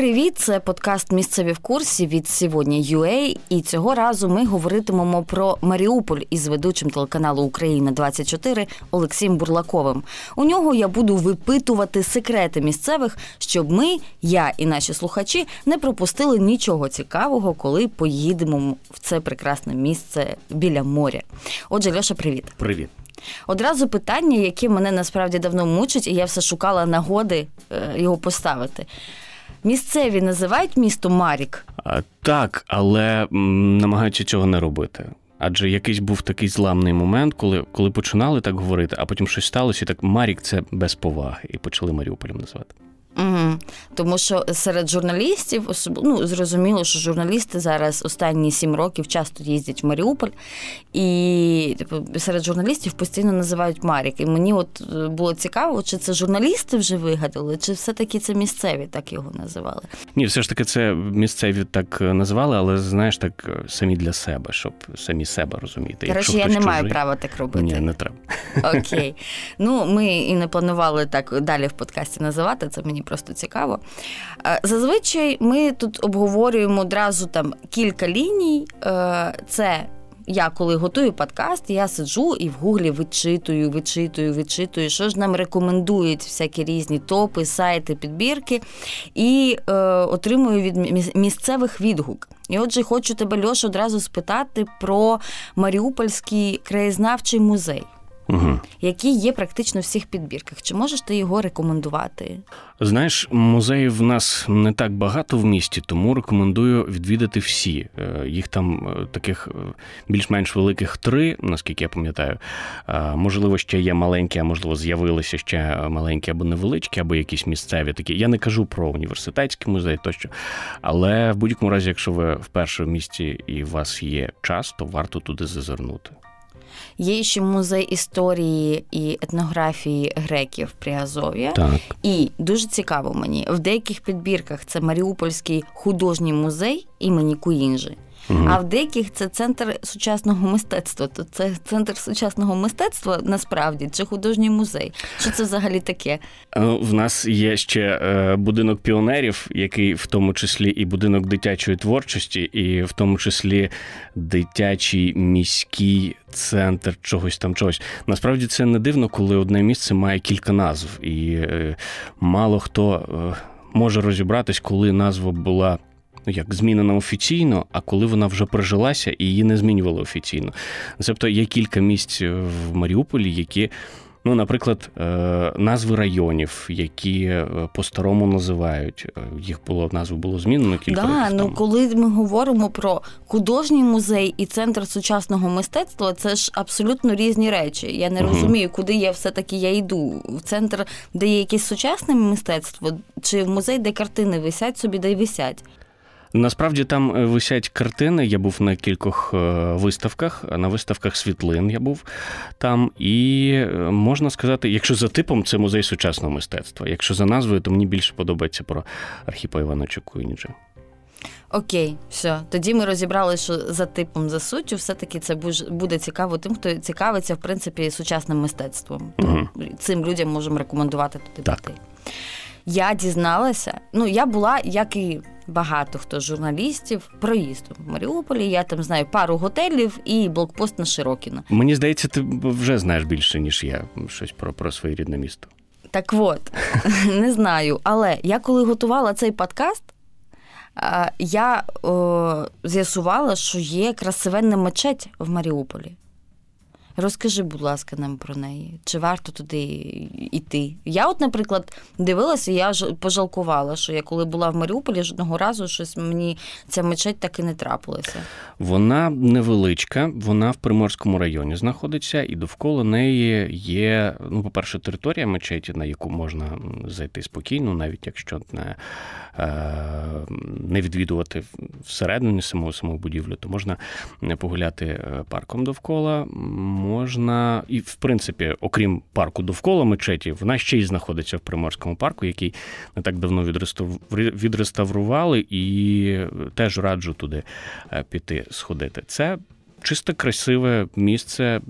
привіт! Це подкаст Місцеві в курсі від сьогодні UA. І цього разу ми говоритимемо про Маріуполь із ведучим телеканалу Україна 24 Олексієм Бурлаковим. У нього я буду випитувати секрети місцевих, щоб ми, я і наші слухачі, не пропустили нічого цікавого, коли поїдемо в це прекрасне місце біля моря. Отже, Льоша, привіт. Привіт. Одразу питання, яке мене насправді давно мучить, і я все шукала нагоди е, його поставити. Місцеві називають місто Марік. А, Так, але м, намагаються цього не робити. Адже якийсь був такий зламний момент, коли коли починали так говорити, а потім щось сталося, і так Марік це без поваги, і почали Маріуполем називати. Угу. Тому що серед журналістів, ну, зрозуміло, що журналісти зараз останні сім років часто їздять в Маріуполь, і типу, серед журналістів постійно називають Марік. І мені от е, було цікаво, чи це журналісти вже вигадали, чи все-таки це місцеві так його називали? Ні, все ж таки, це місцеві так е, називали, але знаєш, так е, самі для себе, щоб самі себе розуміти. Коротше, я не маю права так робити. Ні, не треба. Окей. Ну, ми і не планували так далі в подкасті називати. Це мені просто цікаво. Е, зазвичай ми тут обговорюємо одразу там кілька ліній. Е, це я коли готую подкаст, я сиджу і в гуглі вичитую, вичитую, вичитую, що ж нам рекомендують всякі різні топи, сайти, підбірки, і е, отримую від місцевих відгук. І отже, хочу тебе, Льош, одразу спитати про Маріупольський краєзнавчий музей угу. який є практично в всіх підбірках. Чи можеш ти його рекомендувати? Знаєш, музеїв в нас не так багато в місті, тому рекомендую відвідати всі. Е, їх там е, таких е, більш-менш великих три, наскільки я пам'ятаю. Можливо, ще є маленькі, а можливо, з'явилися ще маленькі або невеличкі, або якісь місцеві такі. Я не кажу про університетський музей тощо. Але в будь-якому разі, якщо ви вперше в місті і у вас є час, то варто туди зазирнути. Є ще музей історії і етнографії греків при Азові. Так. І дуже цікаво мені в деяких підбірках це Маріупольський художній музей імені Куінжи. Угу. А в деяких це центр сучасного мистецтва. То це центр сучасного мистецтва насправді чи художній музей. Що це взагалі таке? Е, в нас є ще е, будинок піонерів, який в тому числі і будинок дитячої творчості, і в тому числі дитячий міський центр чогось там чогось. Насправді це не дивно, коли одне місце має кілька назв, і е, мало хто може розібратись, коли назва була як змінена офіційно, а коли вона вже прижилася і її не змінювали офіційно. Тобто є кілька місць в Маріуполі, які. Ну, наприклад, е, назви районів, які е, по-старому називають. Е, їх було назву було змінено кілька да, років ну коли ми говоримо про художній музей і центр сучасного мистецтва, це ж абсолютно різні речі. Я не угу. розумію, куди я все-таки я йду. В центр, де є якесь сучасне мистецтво, чи в музей, де картини висять собі, де й висять. Насправді там е, висять картини. Я був на кількох е, виставках, на виставках світлин я був там. І е, можна сказати, якщо за типом це музей сучасного мистецтва. Якщо за назвою, то мені більше подобається про Архіпа Івановича Куйніджа. Окей, все. Тоді ми розібрали, що за типом, за суттю, все-таки це буде цікаво тим, хто цікавиться, в принципі, сучасним мистецтвом. Угу. Цим людям можемо рекомендувати туди так. піти. Я дізналася, ну я була, як і багато хто з журналістів проїздом в Маріуполі. Я там знаю пару готелів і блокпост на Широкіно. Мені здається, ти вже знаєш більше ніж я щось про, про своє рідне місто. Так от не знаю. Але я коли готувала цей подкаст. Я о, з'ясувала, що є красивенна мечеть в Маріуполі. Розкажи, будь ласка, нам про неї. Чи варто туди йти? Я, от, наприклад, дивилася, я пожалкувала, що я коли була в Маріуполі, жодного разу щось мені ця мечеть так і не трапилася. Вона невеличка, вона в Приморському районі знаходиться, і довкола неї є, ну, по-перше, територія мечеті, на яку можна зайти спокійно, навіть якщо не е, не відвідувати всередині самого самого будівлю, то можна погуляти е, парком довкола можна, і, в принципі, окрім парку довкола мечеті, вона ще й знаходиться в Приморському парку, який не так давно відреставрували, і теж раджу туди е, піти сходити. Це чисто красиве місце,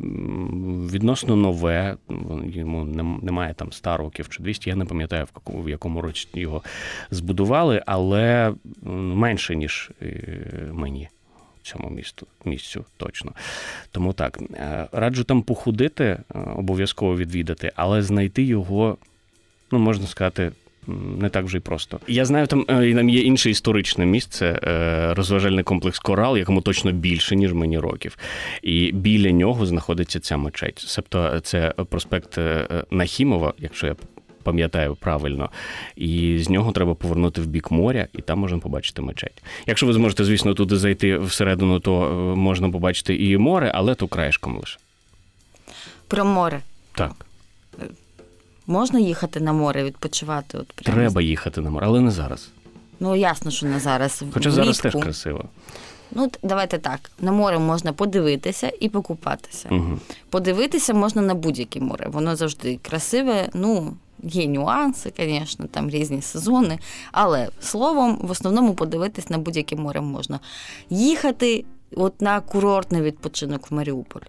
відносно нове. Йому немає там 100 років чи 200, Я не пам'ятаю, в якому, в якому році його збудували, але менше ніж е, мені. Цьому місту місцю точно. Тому так е, раджу там походити, е, обов'язково відвідати, але знайти його, ну можна сказати, не так вже й просто. Я знаю, там е, там є інше історичне місце, розважальний комплекс Корал, якому точно більше, ніж мені років. І біля нього знаходиться ця мечеть. Себто це проспект Нахімова, якщо я. Пам'ятаю правильно, і з нього треба повернути в бік моря, і там можна побачити мечеть. Якщо ви зможете, звісно, туди зайти всередину, то можна побачити і море, але то краєшком лише. Про море. Так. Можна їхати на море, відпочивати? От прямо? Треба їхати на море, але не зараз. Ну, ясно, що не зараз. Хоча влітку. зараз теж красиво. Ну, давайте так. На море можна подивитися і покупатися. Угу. Подивитися можна на будь-яке море. Воно завжди красиве. Ну, є нюанси, звісно, там різні сезони. Але словом, в основному подивитись на будь-яке море можна. Їхати от на курортний відпочинок в Маріуполь.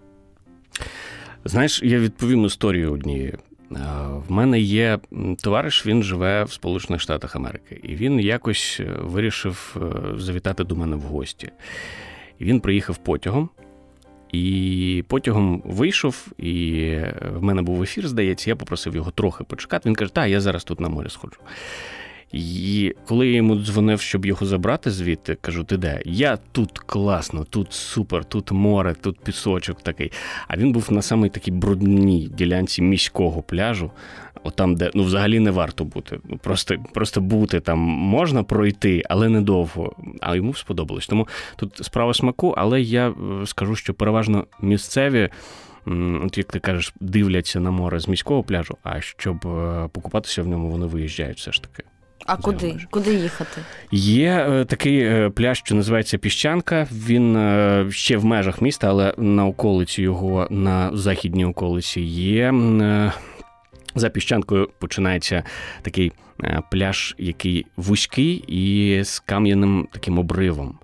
Знаєш, я відповім історію однією. В мене є товариш, він живе в Сполучених Штатах Америки, і він якось е, вирішив е, завітати до мене в гості. Він приїхав потягом, і потягом вийшов, і е, в мене був ефір, здається, я попросив його трохи почекати. Він каже, так, я зараз тут на морі сходжу. І коли я йому дзвонив, щоб його забрати звідти, кажу, ти де? Я тут класно, тут супер, тут море, тут пісочок такий. А він був на самій такій брудній ділянці міського пляжу, отам, де ну взагалі не варто бути. Ну, просто просто бути там можна пройти, але недовго. А йому сподобалось. Тому тут справа смаку, але я е, скажу, що переважно місцеві. От як ти кажеш, дивляться на море з міського пляжу, а щоб е, покупатися в ньому, вони виїжджають все ж таки. А куди? Куди їхати? Є е, такий е, пляж, що називається Піщанка. Він е, ще в межах міста, але на околиці його, на західній околиці є. За піщанкою починається такий пляж, який вузький і з кам'яним таким обривом.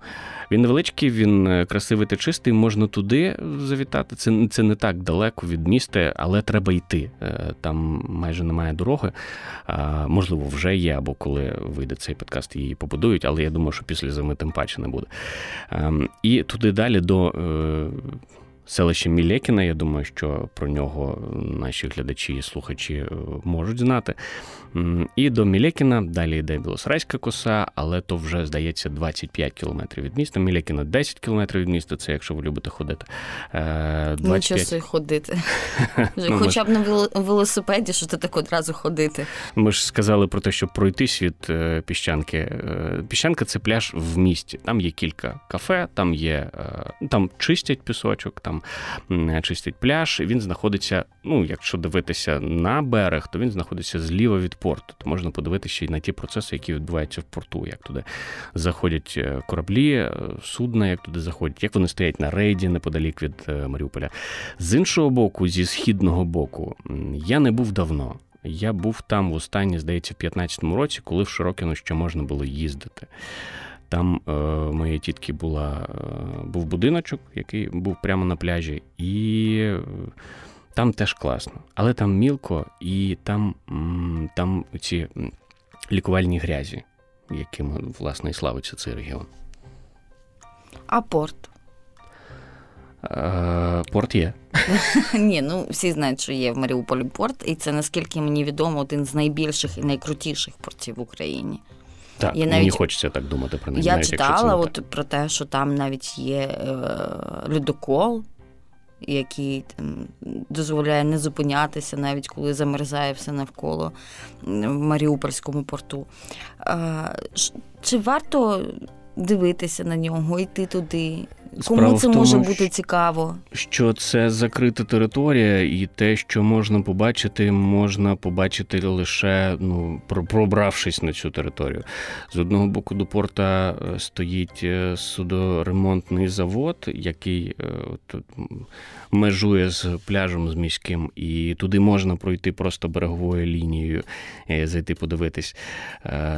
Він невеличкий, він е, красивий та чистий, можна туди завітати. Це це не так далеко від міста, але треба йти. Е, там майже немає дороги. Можливо, вже є, або коли вийде цей подкаст, її побудують, але я думаю, що після зими тим паче не буде. Ем, і туди далі до е, селище Мілекіна. Я думаю, що про нього наші глядачі і слухачі е, можуть знати. І до Мілекіна далі йде Білосрайська коса, але то вже здається 25 кілометрів від міста. Мілекіна 10 кілометрів від міста. Це якщо ви любите ходити. 25... Е, Нічого ходити. ну, Хоча б на велосипеді, що ти так одразу ходити. Ми ж сказали про те, щоб пройтись від е, піщанки. Піщанка це пляж в місті. Там є кілька кафе, там є там чистять пісочок. там чистить пляж. Він знаходиться, ну, якщо дивитися на берег, то він знаходиться зліва від порту. То можна подивитися і на ті процеси, які відбуваються в порту, як туди заходять е, кораблі, е, судна, як туди заходять, як вони стоять на рейді неподалік від е, Маріуполя. З іншого боку, зі східного боку, я не був давно. Я був там в останній, здається, в 15-му році, коли в Широкіно ще можна було їздити. Там е, моєї тітки була, е, був будиночок, який був прямо на пляжі, і е, там теж класно. Але там мілко, і там там ці лікувальні грязі, якими, власне, і славиться цей регіон. А порт? Е, порт є. Ні, ну всі знають, що є в Маріуполі порт, і це наскільки мені відомо один з найбільших і найкрутіших портів в Україні. Так, я навіть, Мені хочеться так думати про неї. Я навіть, читала от так. про те, що там навіть є е, льодокол, який там, дозволяє не зупинятися, навіть коли замерзає все навколо в Маріупольському порту. Е, чи варто дивитися на нього, йти туди? Кому це тому, може бути цікаво? Що це закрита територія, і те, що можна побачити, можна побачити лише ну, пробравшись на цю територію. З одного боку до порта е, стоїть е, судоремонтний завод, який е, от, межує з пляжем з міським, і туди можна пройти просто береговою лінією, зайти подивитись.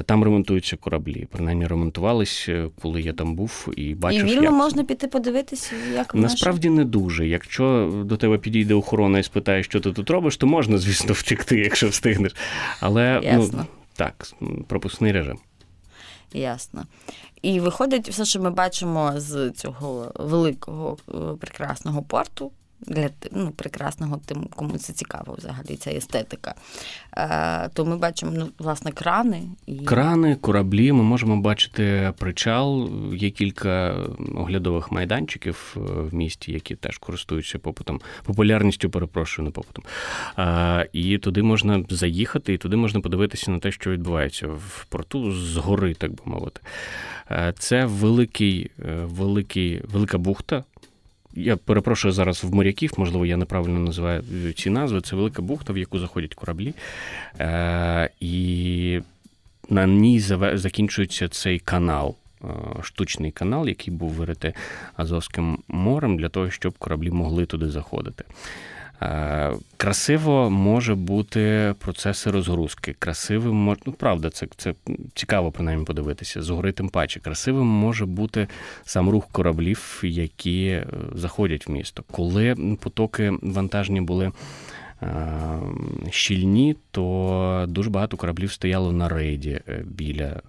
Там ремонтуються кораблі. Принаймні ремонтувались коли я там був і бачив. І вільно як... можна піти подивитися, як насправді наше? не дуже. Якщо до тебе підійде охорона і спитає, що ти тут робиш, то можна, звісно, втекти, якщо встигнеш. Але ну, Ясно. ну так, пропускний режим. Ясно. І виходить, все, що ми бачимо з цього великого е, прекрасного порту, для ну, прекрасного тим, кому це цікаво взагалі, ця естетика. Е, То ми бачимо ну, власне крани. І... Крани, кораблі. Ми можемо бачити причал. Є кілька оглядових майданчиків е, в місті, які теж користуються попитом, популярністю, перепрошую, не попитом. Е, і туди можна заїхати, і туди можна подивитися на те, що відбувається в порту згори, так би мовити. Е, це великий, е, великий, велика бухта. Я перепрошую зараз в моряків, можливо, я неправильно називаю ці назви. Це велика бухта, в яку заходять кораблі. Е, І на ній закінчується цей канал, е, штучний канал, який був вирити Азовським морем, для того, щоб кораблі могли туди заходити. Е, красиво може бути процеси розгрузки. Красивим може, ну правда, це це цікаво принаймні подивитися. Згори тим паче. Красивим може бути сам рух кораблів, які е, заходять в місто. Коли потоки вантажні були щільні, то дуже багато кораблів стояло на рейді е, біля е,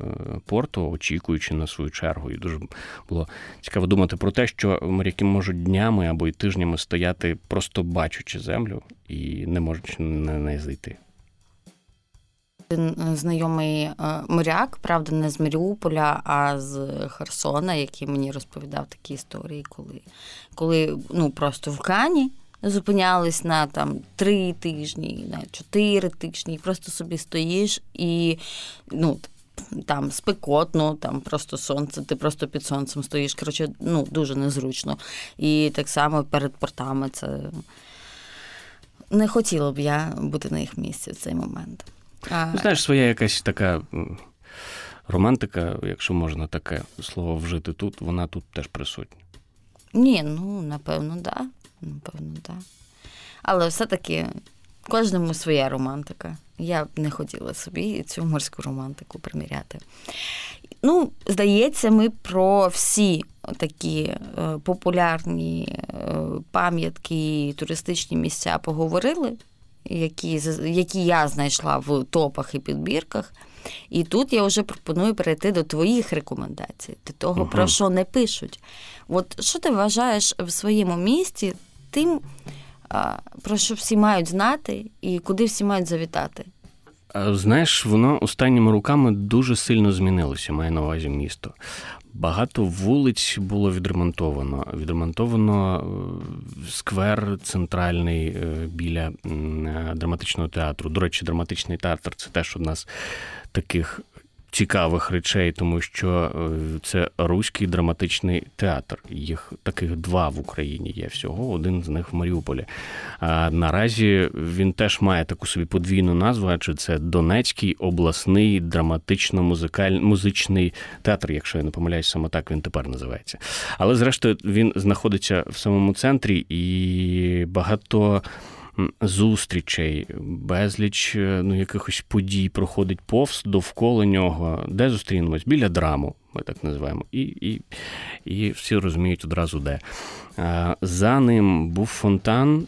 порту, очікуючи на свою чергу. І дуже було цікаво думати про те, що моряки можуть днями або й тижнями стояти, просто бачучи землю і не можуть на неї зайти. Знайомий моряк, правда, не з Маріуполя, а з Херсона, який мені розповідав такі історії, коли коли ну просто в Кані зупинялись на там три тижні, на чотири тижні, і просто собі стоїш і ну. Там спекотно, там просто сонце, ти просто під сонцем стоїш. Коротше, ну дуже незручно. І так само перед портами це не хотіла б я бути на їх місці в цей момент. А... Знаєш, своя якась така романтика, якщо можна таке слово вжити тут, вона тут теж присутня. Ні, ну напевно, так. Да. Напевно, так. Але все-таки кожному своя романтика. Я б не хотіла собі цю морську романтику приміряти. Ну, здається, ми про всі такі е, популярні е, пам'ятки, туристичні місця поговорили, які які я знайшла в топах і підбірках. І тут я вже пропоную перейти до твоїх рекомендацій, до того, uh про що не пишуть. От що ти вважаєш в своєму місті тим, про що всі мають знати і куди всі мають завітати. Знаєш, воно останніми роками дуже сильно змінилося, має на увазі місто. Багато вулиць було відремонтовано. Відремонтовано е, сквер центральний е, біля е, драматичного театру. До речі, драматичний театр це теж одна з таких цікавих речей, тому що е, це руський драматичний театр. Їх таких два в Україні є всього, один з них в Маріуполі. А наразі він теж має таку собі подвійну назву, адже це Донецький обласний драматично-музичний театр, якщо я не помиляюсь, саме так він тепер називається. Але зрештою він знаходиться в самому центрі і багато зустрічей, безліч е, ну, якихось подій проходить повз довкола нього, де зустрінемось? Біля драму, ми так називаємо, і і, і всі розуміють одразу де. За ним був фонтан,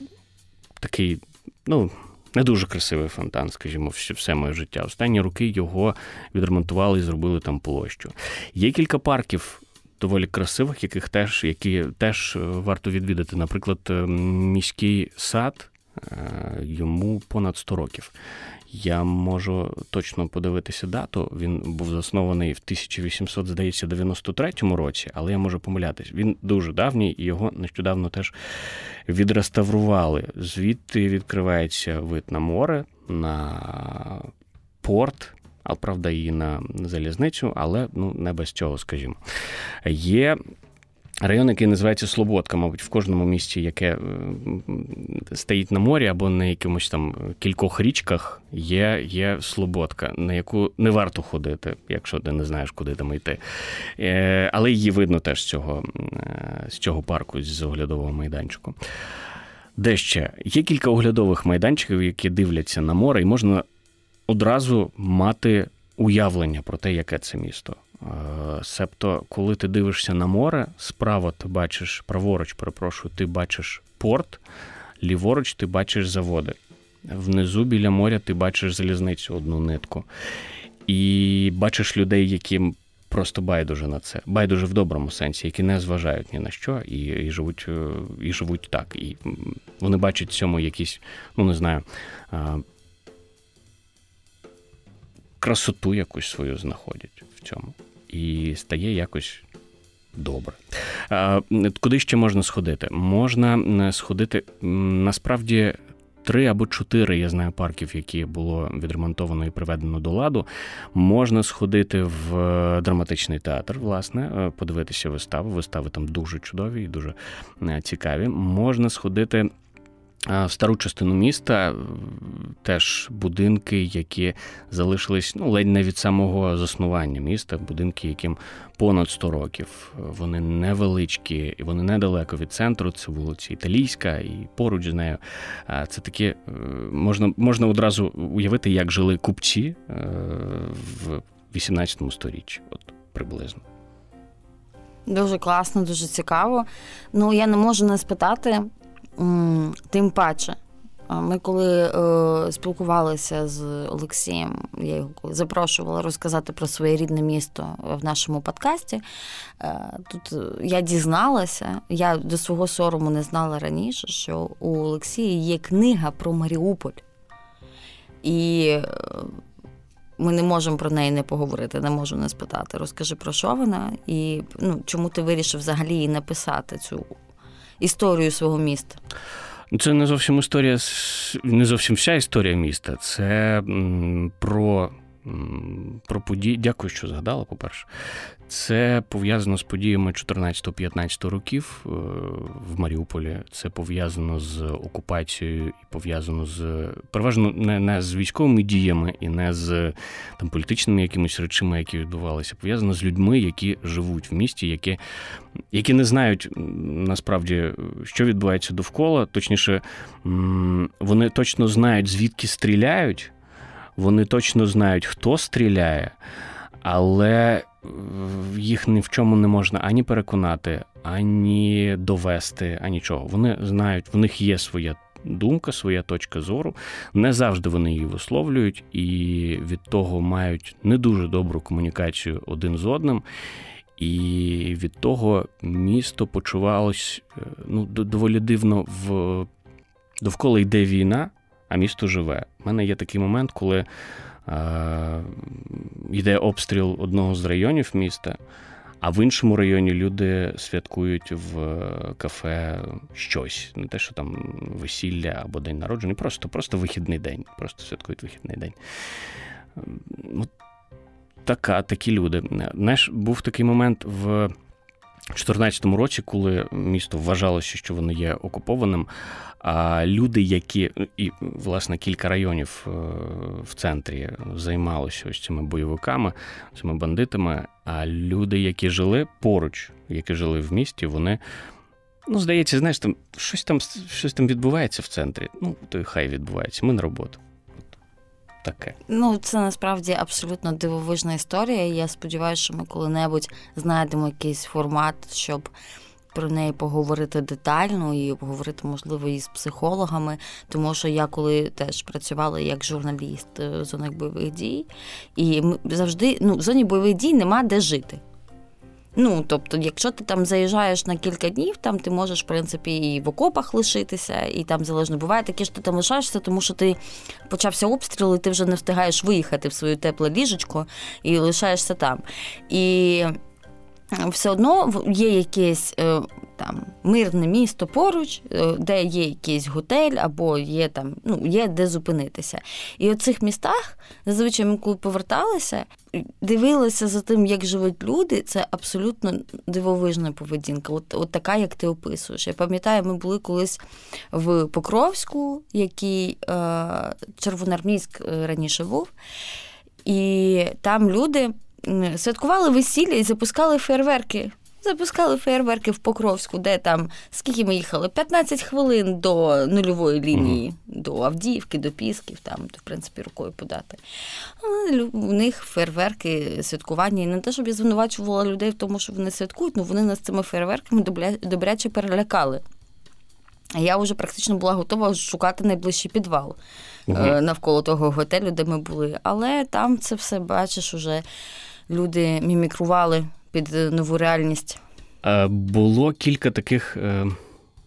такий, ну. Не дуже красивий фонтан, скажімо, все моє життя. Останні роки його відремонтували і зробили там площу. Є кілька парків доволі красивих, яких теж які теж е, варто відвідати. Наприклад, е, міський сад Е, йому понад 100 років. Я можу точно подивитися дату. Він був заснований в 1800, здається, 93 році, але я можу помилятись. Він дуже давній і його нещодавно теж відреставрували. Звідти відкривається вид на море, на порт. А правда, і на залізницю, але ну не без цього, скажімо. Є Район, який називається Слободка, мабуть, в кожному місті, яке е, стоїть на морі або на якомусь там кількох річках, є є Слободка, на яку не варто ходити, якщо ти не знаєш, куди там йти. Е, але її видно теж з цього, е, з цього парку, з оглядового майданчику. Де ще? Є кілька оглядових майданчиків, які дивляться на море, і можна одразу мати уявлення про те, яке це місто. Себто, коли ти дивишся на море, справа ти бачиш, праворуч, перепрошую, ти бачиш порт, ліворуч ти бачиш заводи. Внизу біля моря ти бачиш залізницю одну нитку. І бачиш людей, яким просто байдуже на це, байдуже в доброму сенсі, які не зважають ні на що і і, живуть е, і живуть так. І вони бачать в цьому якісь, ну не знаю, красоту якусь свою знаходять в цьому. І стає якось. Добре. Куди ще можна сходити? Можна сходити насправді три або чотири, я знаю, парків, які було відремонтовано і приведено до ладу. Можна сходити в е, драматичний театр, власне, е, подивитися виставу. Вистави там дуже чудові і дуже е, цікаві. Можна сходити в стару частину міста теж будинки, які залишились ну, ледь не від самого заснування міста, будинки, яким понад 100 років. Вони невеличкі і вони недалеко від центру. Це вулиця Італійська, і поруч з нею. Це такі е, можна можна одразу уявити, як жили купці е, в 18 сторіччі, от приблизно. Дуже класно, дуже цікаво. Ну я не можу не спитати. Тим паче, ми коли е, спілкувалися з Олексієм, я його запрошувала розказати про своє рідне місто в нашому подкасті. Е, тут я дізналася, я до свого сорому не знала раніше, що у Олексія є книга про Маріуполь. І е, ми не можемо про неї не поговорити, не можу не спитати. Розкажи про що вона і ну, чому ти вирішив взагалі написати цю історію свого міста? Це не зовсім історія, не зовсім вся історія міста. Це про про події. Дякую, що згадала, по-перше. Це пов'язано з подіями 14-15 років е, в Маріуполі. Це пов'язано з окупацією і пов'язано з переважно не, не з військовими діями і не з там політичними якимись речами, які відбувалися. Пов'язано з людьми, які живуть в місті, які які не знають насправді, що відбувається довкола. Точніше, вони точно знають, звідки стріляють. Вони точно знають, хто стріляє, але їх ні в чому не можна ані переконати, ані довести, ані чого. Вони знають, в них є своя думка, своя точка зору. Не завжди вони її висловлюють, і від того мають не дуже добру комунікацію один з одним. І від того місто почувалось е, ну, доволі дивно в довкола йде війна, а місто живе. У мене є такий момент, коли йде обстріл одного з районів міста, а в іншому районі люди святкують в е, кафе щось. Не те, що там весілля або день народження, просто просто вихідний день. Просто святкують вихідний день. От така, Такі люди. Знаєш, був такий момент в. У 2014 році, коли місто вважалося, що воно є окупованим, а люди, які і власне кілька районів е, в центрі займалися ось цими бойовиками, цими бандитами. А люди, які жили поруч, які жили в місті, вони. Ну, здається, знаєш, там щось там щось там відбувається в центрі. Ну, то й хай відбувається. Ми на роботу. Таке. Ну, це насправді абсолютно дивовижна історія. Я сподіваюся, що ми коли-небудь знайдемо якийсь формат, щоб про неї поговорити детально і поговорити, можливо, і з психологами, тому що я коли теж працювала як журналіст в зонах бойових дій, і завжди ну, в зоні бойових дій нема де жити. Ну, тобто, якщо ти там заїжджаєш на кілька днів, там ти можеш, в принципі, і в окопах лишитися, і там залежно буває таке, що ти там лишаєшся, тому що ти почався обстріл, і ти вже не встигаєш виїхати в своє тепле ліжечко і лишаєшся там. І все одно є якесь е, там мирне місто поруч, е, де є якийсь готель, або є там, ну, є де зупинитися. І у цих містах, зазвичай, ми коли поверталися, дивилися за тим, як живуть люди, це абсолютно дивовижна поведінка. От от така, як ти описуєш. Я пам'ятаю, ми були колись в Покровську, який е, Червоноармійськ раніше був, і там люди святкували весілля і запускали фейерверки запускали фейерверки в Покровську, де там скільки ми їхали? 15 хвилин до нульової лінії, mm до Авдіївки, до Пісків, там, в принципі, рукою подати. Але У них фейерверки, святкування. І не те, щоб я звинувачувала людей в тому, що вони святкують, ну вони нас цими фейерверками добряче перелякали. А Я вже практично була готова шукати найближчий підвал угу. навколо того готелю, де ми були. Але там це все бачиш, уже люди мімікрували під нову реальність. Було кілька таких. Е,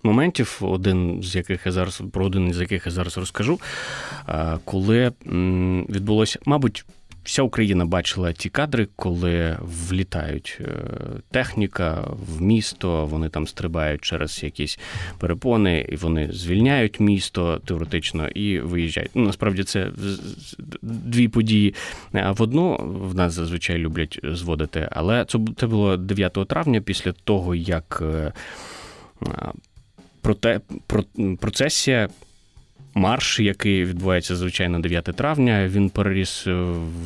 моментів, один з яких я зараз про один з яких я зараз розкажу, коли відбулося, мабуть, Вся Україна бачила ті кадри, коли влітають е, техніка в місто, вони там стрибають через якісь перепони, і вони звільняють місто теоретично і виїжджають. Ну, Насправді це дві події в одну в нас зазвичай люблять зводити. Але це це було 9 травня після того, як е, проте, процесія марш, який відбувається звичайно 9 травня, він переріс е,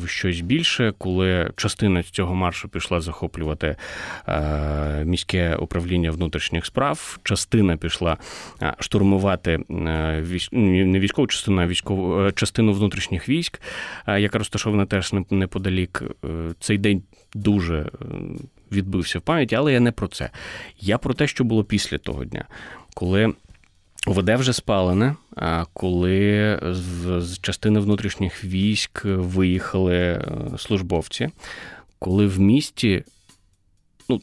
в щось більше, коли частина цього маршу пішла захоплювати е, міське управління внутрішніх справ. Частина пішла е, штурмувати не військову частину, а військову частину внутрішніх військ, яка розташована теж неподалік. Цей день дуже. Відбився в пам'яті, але я не про це. Я про те, що було після того дня, коли ОВД вже спалене, коли з частини внутрішніх військ виїхали е, службовці, коли в місті, ну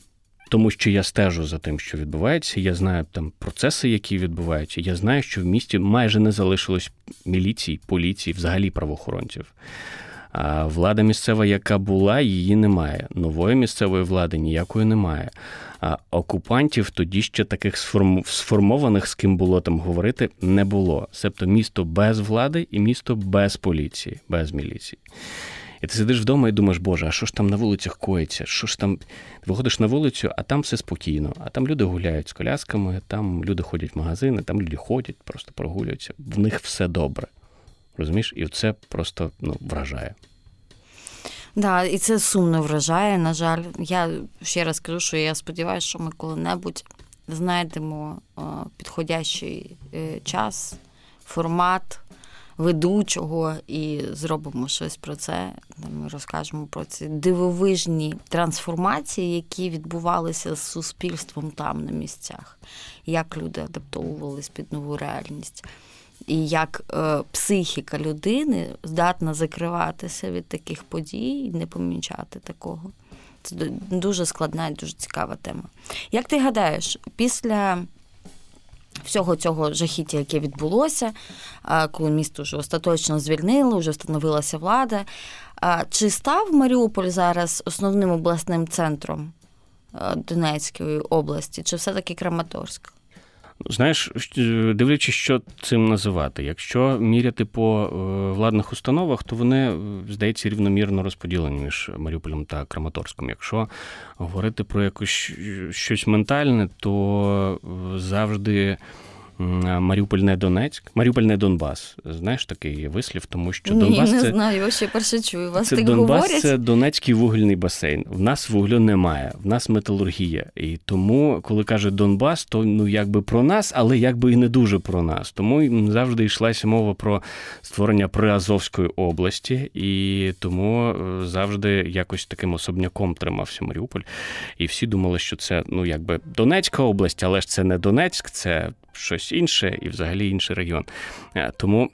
тому що я стежу за тим, що відбувається, я знаю там процеси, які відбуваються. Я знаю, що в місті майже не залишилось міліції, поліції, взагалі правоохоронців. А влада місцева, яка була, її немає. Нової місцевої влади ніякої немає. Окупантів тоді ще таких сформованих, з ким було там говорити, не було. Себто місто без влади і місто без поліції, без міліції. І ти сидиш вдома і думаєш, Боже, а що ж там на вулицях коїться? Що ж там? виходиш на вулицю, а там все спокійно. А там люди гуляють з колясками, там люди ходять в магазини, там люди ходять, просто прогулюються. В них все добре. Розумієш? І це просто ну, вражає. Да, і це сумно вражає. На жаль, я ще раз кажу, що я сподіваюся, що ми коли-небудь знайдемо підходящий е, час, формат ведучого і зробимо щось про це. Ми розкажемо про ці дивовижні трансформації, які відбувалися з суспільством там на місцях, як люди адаптовувались під нову реальність і як е, психіка людини здатна закриватися від таких подій і не помічати такого. Це дуже складна і дуже цікава тема. Як ти гадаєш, після всього цього жахіття, яке відбулося, коли місто вже остаточно звільнили, вже встановилася влада, чи став Маріуполь зараз основним обласним центром е, Донецької області, чи все-таки Краматорськ? Знаєш, дивлячись, що цим називати. Якщо міряти по е, владних установах, то вони, е, здається, рівномірно розподілені між Маріуполем та Краматорськом. Якщо говорити про якось щось ментальне, то е, завжди. Маріуполь не Донецьк, Маріуполь не Донбас. Знаєш такий вислів, тому що Ні, Донбас не це... знаю, я ще перше чую. Вас це так Донбас говорять? це Донецький вугільний басейн. В нас вуглю немає, в нас металургія. І тому, коли каже Донбас, то ну якби про нас, але якби і не дуже про нас. Тому завжди йшлася мова про створення Приазовської області, і тому е, завжди якось таким особняком тримався Маріуполь. І всі думали, що це ну якби Донецька область, але ж це не Донецьк, це щось інше і взагалі інший регіон. Е, тому.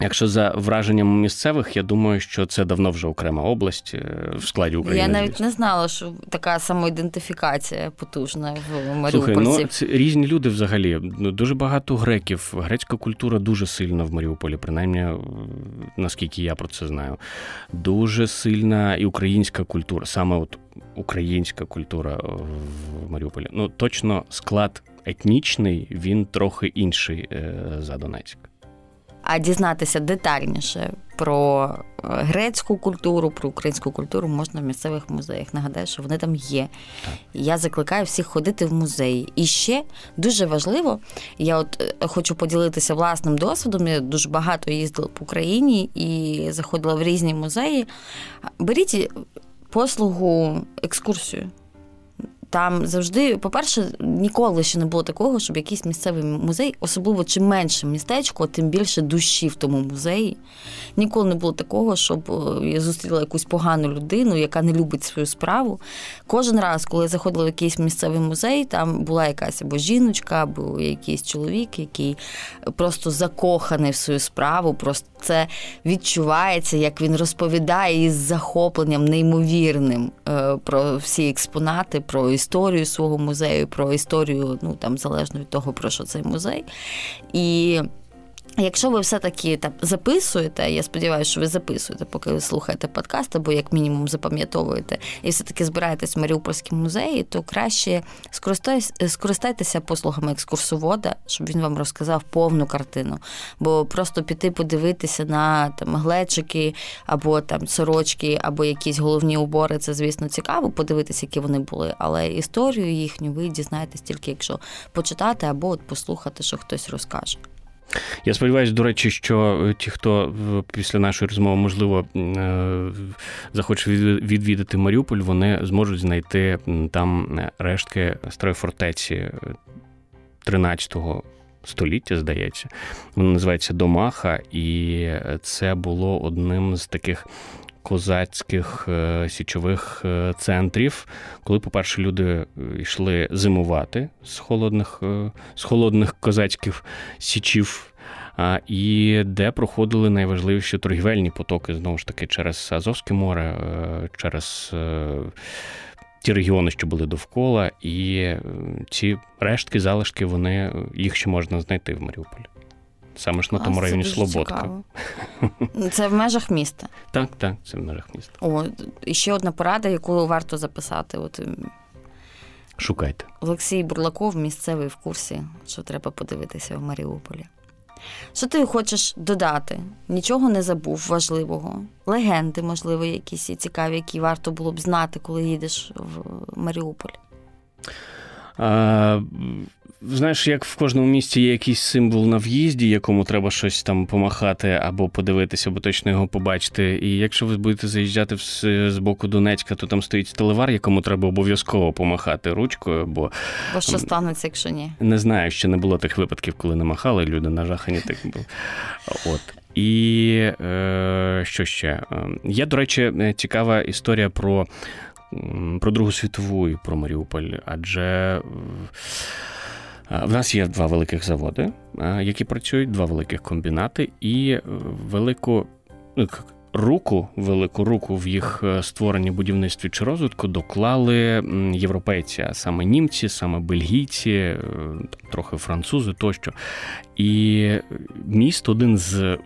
Якщо за враженням місцевих, я думаю, що це давно вже окрема область е, в складі України. Я навіть не знала, що така самоідентифікація потужна в Маріуполі. Слухай, ну це різні люди взагалі. Ну, дуже багато греків. Грецька культура дуже сильна в Маріуполі, принаймні, наскільки я про це знаю. Дуже сильна і українська культура, саме от українська культура в Маріуполі. Ну точно склад етнічний, він трохи інший е, за Донецьк. А дізнатися детальніше про е, грецьку культуру, про українську культуру можна в місцевих музеях. Нагадаю, що вони там є. Я закликаю всіх ходити в музеї. І ще дуже важливо, я от е, хочу поділитися власним досвідом. Я дуже багато їздила по Україні і заходила в різні музеї. Беріть послугу екскурсію там завжди, по-перше, ніколи ще не було такого, щоб якийсь місцевий музей, особливо чим менше містечко, тим більше душі в тому музеї. Ніколи не було такого, щоб е, я зустріла якусь погану людину, яка не любить свою справу. Кожен раз, коли я заходила в якийсь місцевий музей, там була якась або жіночка, або якийсь чоловік, який просто закоханий в свою справу. Просто це відчувається, як він розповідає із захопленням неймовірним е, про всі експонати, про історію свого музею, про історію, ну там залежно від того, про що цей музей. І Якщо ви все-таки там записуєте, я сподіваюся, що ви записуєте, поки ви слухаєте подкаст, або як мінімум запам'ятовуєте, і все-таки збираєтесь в Маріупольському музеї, то краще скористайтеся послугами екскурсовода, щоб він вам розказав повну картину. Бо просто піти подивитися на там глечики, або там сорочки, або якісь головні убори, це, звісно, цікаво, подивитися, які вони були. Але історію їхню ви дізнаєтесь тільки якщо почитати або от послухати, що хтось розкаже. Я сподіваюся, до речі, що е, ті, хто після нашої розмови, можливо, е, захоче відвідати Маріуполь, вони зможуть знайти там рештки старої фортеці 13 століття, здається. Вона називається Домаха, і це було одним з таких козацьких е, січових е, центрів, коли, по-перше, люди е, йшли зимувати з холодних, з холодних козацьких січів. І де проходили найважливіші торгівельні потоки знову ж таки через Азовське море, через ті регіони, що були довкола, і ці рештки, залишки, вони їх ще можна знайти в Маріуполі. Саме ж на тому районі Слободка. Це в межах міста. Так, так, це в межах міста. О, і ще одна порада, яку варто записати. От Шукайте. Олексій Бурлаков, місцевий в курсі, що треба подивитися в Маріуполі. Що ти хочеш додати? Нічого не забув важливого. Легенди, можливо, якісь цікаві, які варто було б знати, коли їдеш в Маріуполь. А, Знаєш, як в кожному місті є якийсь символ на в'їзді, якому треба щось там помахати або подивитися, або точно його побачити. І якщо ви будете заїжджати з боку Донецька, то там стоїть телевар, якому треба обов'язково помахати ручкою. Бо Бо що станеться, якщо ні? Не знаю, ще не було тих випадків, коли не махали, люди нажахані так були. От. І е, що ще? Ем, є, до речі, цікава історія про, про Другу світову і про Маріуполь, адже. В нас є два великих заводи, які працюють, два великих комбінати і е, велику ну, руку, велику руку в їх е, створенні будівництві чи розвитку доклали європейці, а саме німці, саме бельгійці, е, трохи французи тощо. І міст один з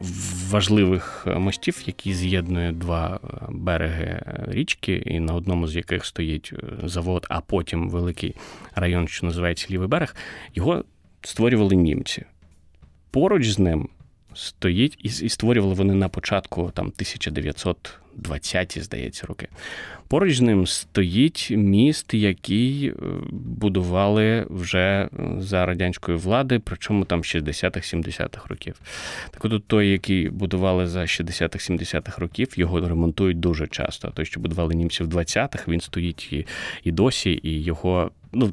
важливих мостів, який з'єднує два береги річки, і на одному з яких стоїть завод, а потім великий район, що називається Лівий берег, його створювали німці. Поруч з ним стоїть, і створювали вони на початку там 1920-ті, здається, роки. Поруч з ним стоїть міст, який е, будували вже за радянської влади, причому там 60-х-70-х років. Так от той, який будували за 60-х-70-х років, його ремонтують дуже часто. Той, що будували німці в 20-х, він стоїть і, і досі, і його ну,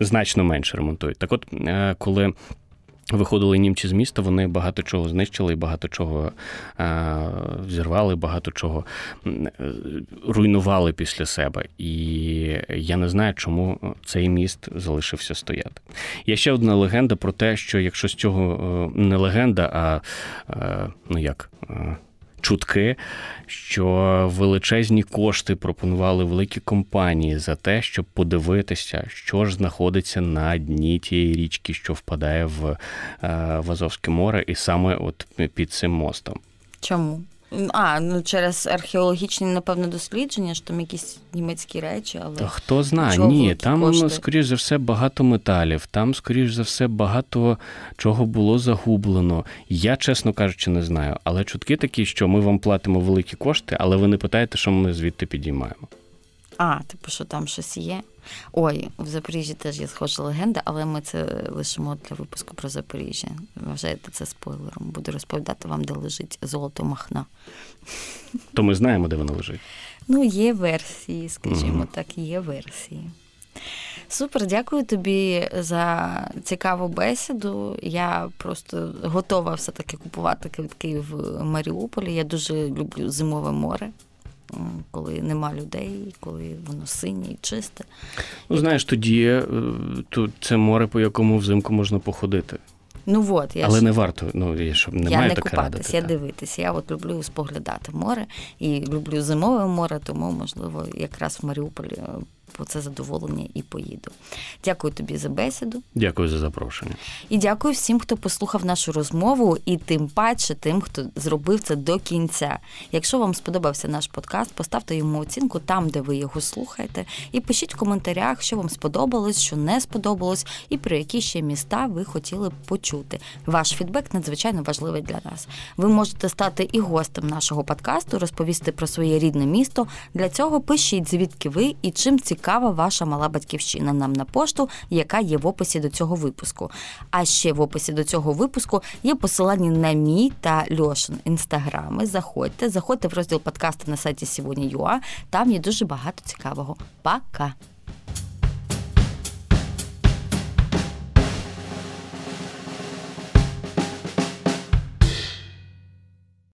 значно менше ремонтують. Так от, е, коли Виходили німці з міста, вони багато чого знищили, багато чого е, зірвали, багато чого руйнували після себе. І я не знаю, чому цей міст залишився стояти. Є ще одна легенда про те, що якщо з цього е, не легенда, а е, ну як чутки, що величезні кошти пропонували великі компанії за те, щоб подивитися, що ж знаходиться на дні тієї річки, що впадає в, е, в Азовське море, і саме от під цим мостом. Чому? А, ну через археологічні, напевно, дослідження, що там якісь німецькі речі, але. Та хто знає, ні, там, кошти? скоріш за все, багато металів, там, скоріш за все, багато чого було загублено. Я, чесно кажучи, не знаю. Але чутки такі, що ми вам платимо великі кошти, але ви не питаєте, що ми звідти підіймаємо. А, типу, що там щось є? Ой, в Запоріжжі теж є схожа легенда, але ми це лишимо для випуску про Запоріжжя. Вважаєте це спойлером. Буду розповідати вам, де лежить золото Махна. То ми знаємо, де воно лежить. Ну, є версії, скажімо mm так, є версії. Супер, дякую тобі за цікаву бесіду. Я просто готова все-таки купувати квитки в Маріуполі. Я дуже люблю зимове море. Коли нема людей, коли воно синє і чисте. Ну, знаєш, тоді е, тут це море, по якому взимку можна походити. Ну от, я Але ж... не варто, ну я щоб не я маю не так купатись, радити. я дивитися. Я от люблю споглядати море і люблю зимове море, тому можливо якраз в Маріуполі е, по це задоволення і поїду. Дякую тобі за бесіду. Дякую за запрошення. І дякую всім, хто послухав нашу розмову, і тим паче тим, хто зробив це до кінця. Якщо вам сподобався наш подкаст, поставте йому оцінку там, де ви його слухаєте, і пишіть в коментарях, що вам сподобалось, що не сподобалось, і про які ще міста ви хотіли б почути. Ваш фідбек надзвичайно важливий для нас. Ви можете стати і гостем нашого подкасту, розповісти про своє рідне місто. Для цього пишіть, звідки ви і чим цікава ваша мала батьківщина нам на пошту, яка є в описі до цього випуску. А ще в описі до цього випуску є посилання на мій та Льошин інстаграми. Заходьте, заходьте в розділ подкасту на сайті Сьогодні.ua, Там є дуже багато цікавого. Пока!